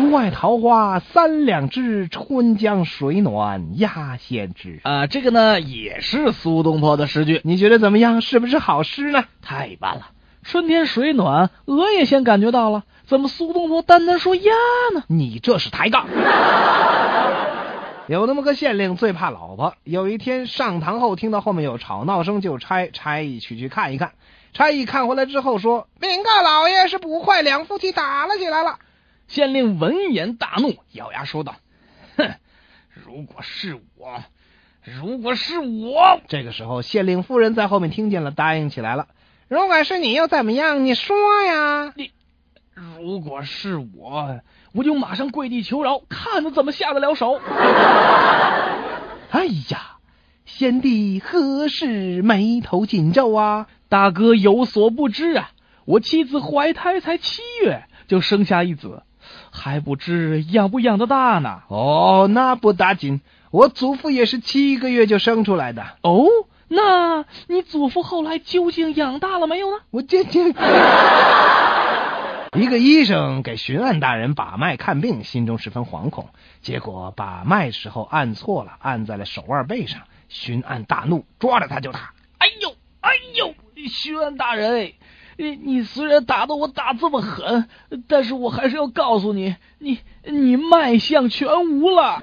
竹外桃花三两枝，春江水暖鸭先知。啊，这个呢也是苏东坡的诗句，你觉得怎么样？是不是好诗呢？太棒了！春天水暖，鹅也先感觉到了，怎么苏东坡单单说鸭呢？你这是抬杠。有那么个县令最怕老婆，有一天上堂后听到后面有吵闹声，就差差役去去看一看。差役看回来之后说：“禀告老爷，是捕快两夫妻打了起来了。”县令闻言大怒，咬牙说道：“哼，如果是我，如果是我……”这个时候，县令夫人在后面听见了，答应起来了：“如果是你又怎么样？你说呀！你如果是我，我就马上跪地求饶，看他怎么下得了手。”哎呀，贤弟何事眉头紧皱啊？大哥有所不知啊，我妻子怀胎才七月就生下一子。还不知养不养得大呢？哦，那不打紧，我祖父也是七个月就生出来的。哦，那你祖父后来究竟养大了没有呢？我这这，一个医生给巡按大人把脉看病，心中十分惶恐，结果把脉时候按错了，按在了手腕背上。巡按大怒，抓着他就打。哎呦，哎呦，巡按大人！你你虽然打的我打这么狠，但是我还是要告诉你，你你脉象全无了。